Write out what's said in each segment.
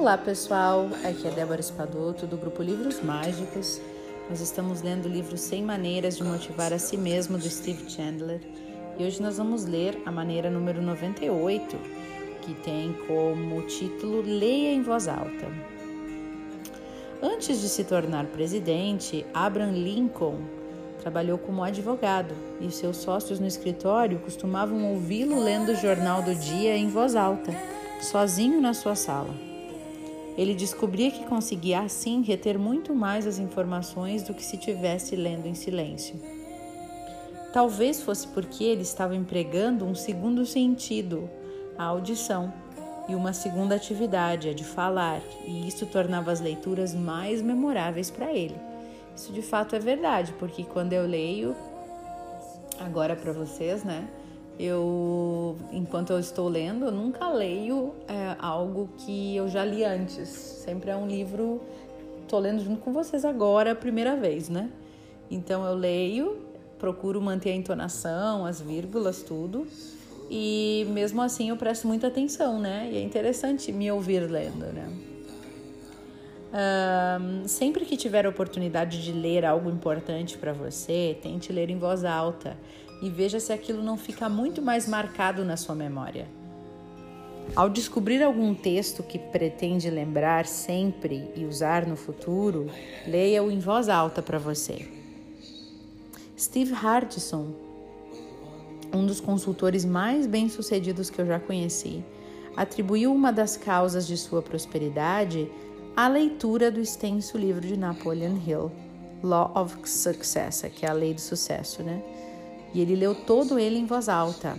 Olá pessoal, aqui é Débora Espadoto do grupo Livros Mágicos. Nós estamos lendo o livro 100 Maneiras de Motivar a Si Mesmo do Steve Chandler e hoje nós vamos ler a maneira número 98, que tem como título Leia em Voz Alta. Antes de se tornar presidente, Abraham Lincoln trabalhou como advogado e seus sócios no escritório costumavam ouvi-lo lendo o jornal do dia em voz alta, sozinho na sua sala. Ele descobria que conseguia assim reter muito mais as informações do que se tivesse lendo em silêncio. Talvez fosse porque ele estava empregando um segundo sentido, a audição, e uma segunda atividade, a de falar, e isso tornava as leituras mais memoráveis para ele. Isso de fato é verdade, porque quando eu leio, agora para vocês, né? Eu, enquanto eu estou lendo, eu nunca leio é, algo que eu já li antes. Sempre é um livro, estou lendo junto com vocês agora, a primeira vez, né? Então eu leio, procuro manter a entonação, as vírgulas, tudo. E mesmo assim eu presto muita atenção, né? E é interessante me ouvir lendo, né? Um, sempre que tiver a oportunidade de ler algo importante para você, tente ler em voz alta e veja se aquilo não fica muito mais marcado na sua memória. Ao descobrir algum texto que pretende lembrar sempre e usar no futuro, leia-o em voz alta para você. Steve Hardison, um dos consultores mais bem-sucedidos que eu já conheci, atribuiu uma das causas de sua prosperidade à leitura do extenso livro de Napoleon Hill, Law of Success, que é a lei do sucesso, né? E ele leu todo ele em voz alta.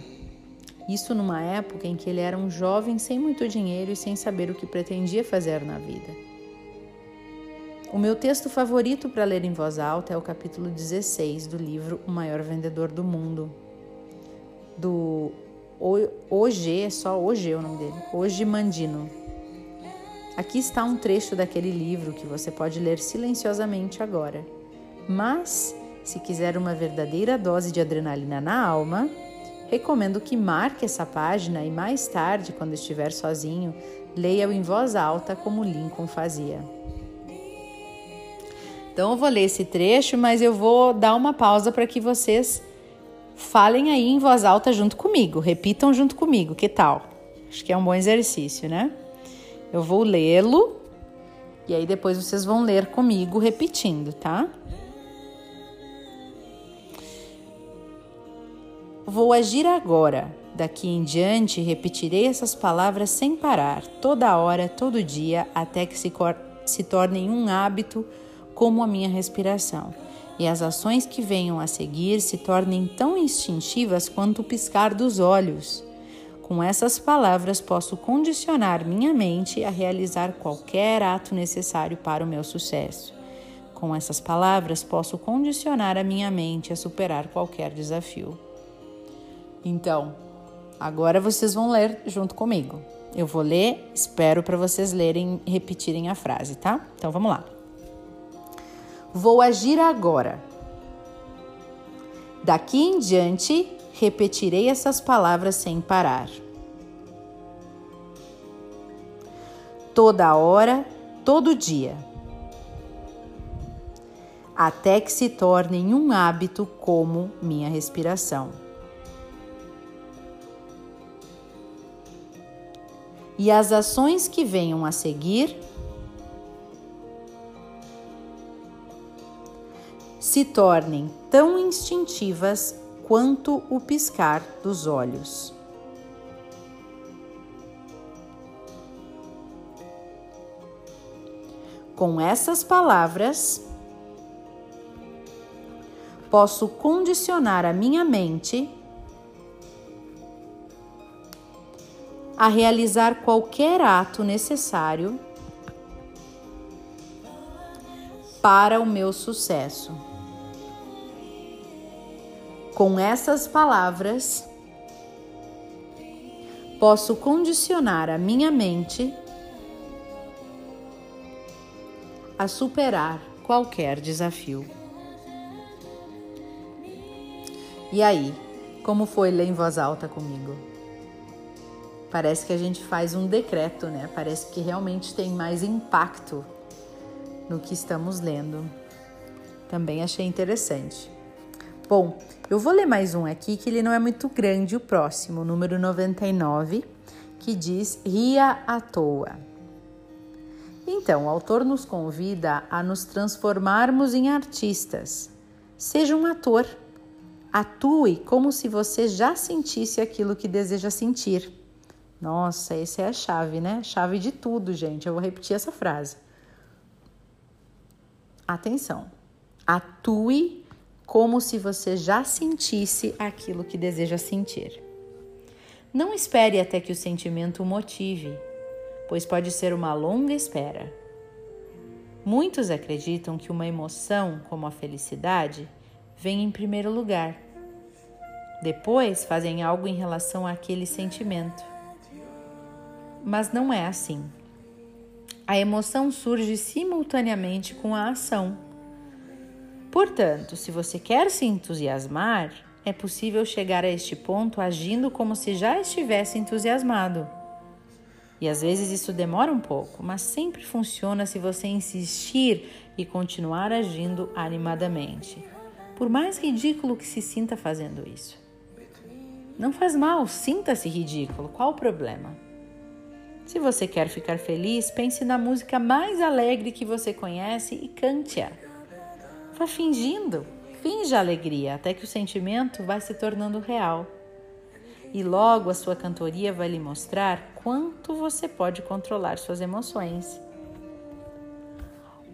Isso numa época em que ele era um jovem sem muito dinheiro e sem saber o que pretendia fazer na vida. O meu texto favorito para ler em voz alta é o capítulo 16 do livro O Maior Vendedor do Mundo, do OG, é só OG o nome dele, Hoje Mandino. Aqui está um trecho daquele livro que você pode ler silenciosamente agora. Mas se quiser uma verdadeira dose de adrenalina na alma, recomendo que marque essa página e mais tarde, quando estiver sozinho, leia-o em voz alta como Lincoln fazia. Então eu vou ler esse trecho, mas eu vou dar uma pausa para que vocês falem aí em voz alta junto comigo, repitam junto comigo, que tal? Acho que é um bom exercício, né? Eu vou lê-lo e aí depois vocês vão ler comigo repetindo, tá? Vou agir agora. Daqui em diante repetirei essas palavras sem parar, toda hora, todo dia, até que se, se tornem um hábito, como a minha respiração, e as ações que venham a seguir se tornem tão instintivas quanto o piscar dos olhos. Com essas palavras, posso condicionar minha mente a realizar qualquer ato necessário para o meu sucesso. Com essas palavras, posso condicionar a minha mente a superar qualquer desafio. Então, agora vocês vão ler junto comigo. Eu vou ler, espero para vocês lerem repetirem a frase, tá? Então vamos lá. Vou agir agora. Daqui em diante, repetirei essas palavras sem parar. Toda hora, todo dia. Até que se tornem um hábito como minha respiração. E as ações que venham a seguir se tornem tão instintivas quanto o piscar dos olhos. Com essas palavras, posso condicionar a minha mente a realizar qualquer ato necessário para o meu sucesso. Com essas palavras, posso condicionar a minha mente a superar qualquer desafio. E aí, como foi ler em voz alta comigo? Parece que a gente faz um decreto, né? Parece que realmente tem mais impacto no que estamos lendo. Também achei interessante. Bom, eu vou ler mais um aqui que ele não é muito grande, o próximo, número 99, que diz Ria à toa. Então, o autor nos convida a nos transformarmos em artistas. Seja um ator. Atue como se você já sentisse aquilo que deseja sentir. Nossa, essa é a chave, né? Chave de tudo, gente. Eu vou repetir essa frase. Atenção. Atue como se você já sentisse aquilo que deseja sentir. Não espere até que o sentimento o motive, pois pode ser uma longa espera. Muitos acreditam que uma emoção, como a felicidade, vem em primeiro lugar. Depois fazem algo em relação àquele sentimento. Mas não é assim. A emoção surge simultaneamente com a ação. Portanto, se você quer se entusiasmar, é possível chegar a este ponto agindo como se já estivesse entusiasmado. E às vezes isso demora um pouco, mas sempre funciona se você insistir e continuar agindo animadamente, por mais ridículo que se sinta fazendo isso. Não faz mal, sinta-se ridículo, qual o problema? Se você quer ficar feliz, pense na música mais alegre que você conhece e cante-a. Vá fingindo, finja alegria até que o sentimento vai se tornando real. E logo a sua cantoria vai lhe mostrar quanto você pode controlar suas emoções.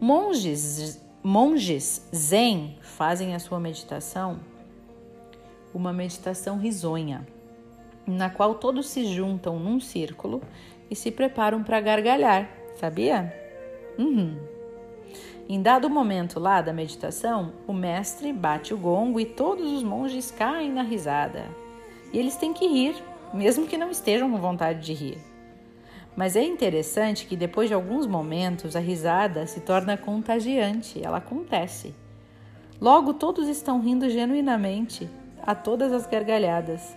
Monges, monges zen fazem a sua meditação uma meditação risonha, na qual todos se juntam num círculo e se preparam para gargalhar, sabia? Uhum. Em dado momento lá da meditação, o mestre bate o gongo e todos os monges caem na risada. E eles têm que rir, mesmo que não estejam com vontade de rir. Mas é interessante que depois de alguns momentos a risada se torna contagiante, ela acontece. Logo todos estão rindo genuinamente, a todas as gargalhadas.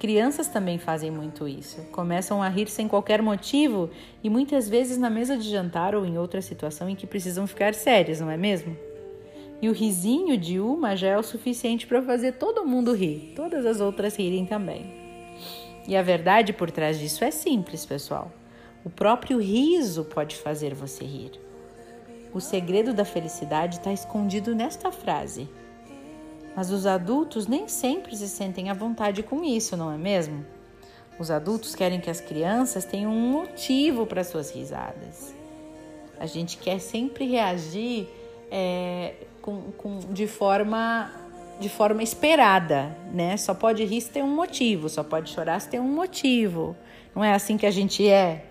Crianças também fazem muito isso. Começam a rir sem qualquer motivo e muitas vezes na mesa de jantar ou em outra situação em que precisam ficar sérias, não é mesmo? E o risinho de uma já é o suficiente para fazer todo mundo rir, todas as outras rirem também. E a verdade por trás disso é simples, pessoal. O próprio riso pode fazer você rir. O segredo da felicidade está escondido nesta frase mas os adultos nem sempre se sentem à vontade com isso, não é mesmo? Os adultos querem que as crianças tenham um motivo para suas risadas. A gente quer sempre reagir é, com, com, de forma de forma esperada, né? Só pode rir se tem um motivo, só pode chorar se tem um motivo. Não é assim que a gente é.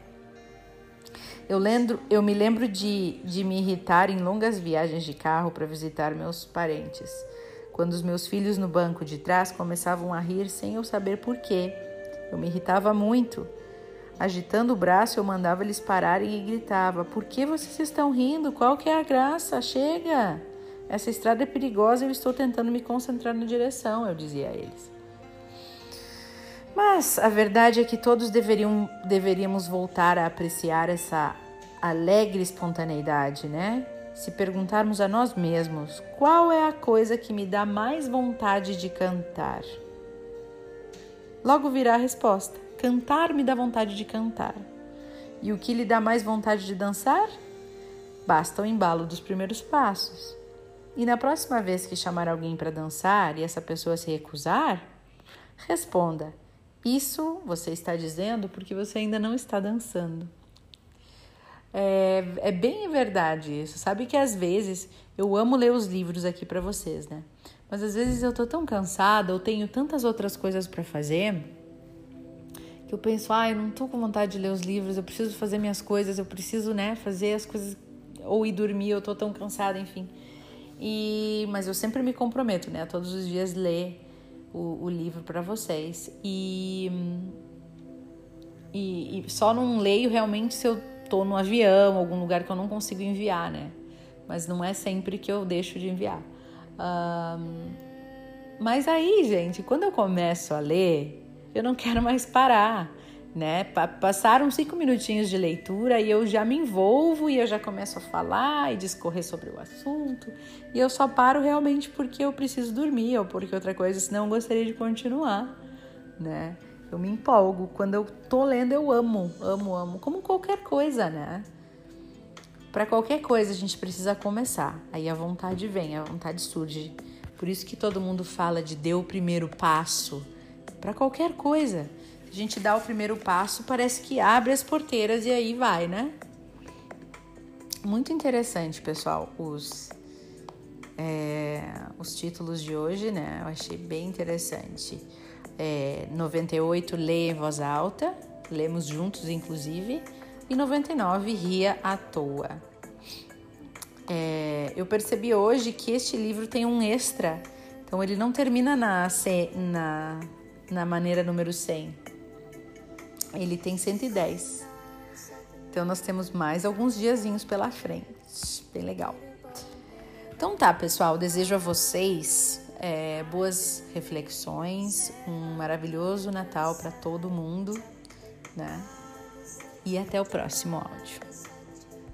Eu, lembro, eu me lembro de, de me irritar em longas viagens de carro para visitar meus parentes quando os meus filhos no banco de trás começavam a rir sem eu saber por quê. Eu me irritava muito. Agitando o braço, eu mandava eles pararem e gritava: Por que vocês estão rindo? Qual que é a graça? Chega! Essa estrada é perigosa eu estou tentando me concentrar na direção, eu dizia a eles. Mas a verdade é que todos deveriam, deveríamos voltar a apreciar essa alegre espontaneidade, né? Se perguntarmos a nós mesmos qual é a coisa que me dá mais vontade de cantar, logo virá a resposta: cantar me dá vontade de cantar. E o que lhe dá mais vontade de dançar? Basta o embalo dos primeiros passos. E na próxima vez que chamar alguém para dançar e essa pessoa se recusar, responda: Isso você está dizendo porque você ainda não está dançando. É, é bem verdade isso. Sabe que às vezes eu amo ler os livros aqui para vocês, né? Mas às vezes eu tô tão cansada, eu tenho tantas outras coisas para fazer, que eu penso, ah, eu não tô com vontade de ler os livros, eu preciso fazer minhas coisas, eu preciso, né, fazer as coisas ou ir dormir, eu tô tão cansada, enfim. E mas eu sempre me comprometo, né, a todos os dias ler o, o livro para vocês. E, e, e só não leio realmente se eu tô no avião, algum lugar que eu não consigo enviar, né? Mas não é sempre que eu deixo de enviar. Um, mas aí, gente, quando eu começo a ler, eu não quero mais parar. né? Passaram cinco minutinhos de leitura e eu já me envolvo e eu já começo a falar e discorrer sobre o assunto. E eu só paro realmente porque eu preciso dormir ou porque outra coisa, senão eu gostaria de continuar, né? Eu me empolgo. Quando eu tô lendo, eu amo, amo, amo. Como qualquer coisa, né? Para qualquer coisa a gente precisa começar. Aí a vontade vem, a vontade surge. Por isso que todo mundo fala de dê o primeiro passo para qualquer coisa a gente dá o primeiro passo, parece que abre as porteiras e aí vai, né? Muito interessante, pessoal, os, é, os títulos de hoje, né? Eu achei bem interessante. É, 98, leia em voz alta, lemos juntos, inclusive. E 99, ria à toa. É, eu percebi hoje que este livro tem um extra, então ele não termina na, na, na maneira número 100 ele tem 110. Então nós temos mais alguns diazinhos pela frente. Bem legal. Então tá, pessoal. Desejo a vocês é, boas reflexões, um maravilhoso Natal para todo mundo, né? E até o próximo áudio.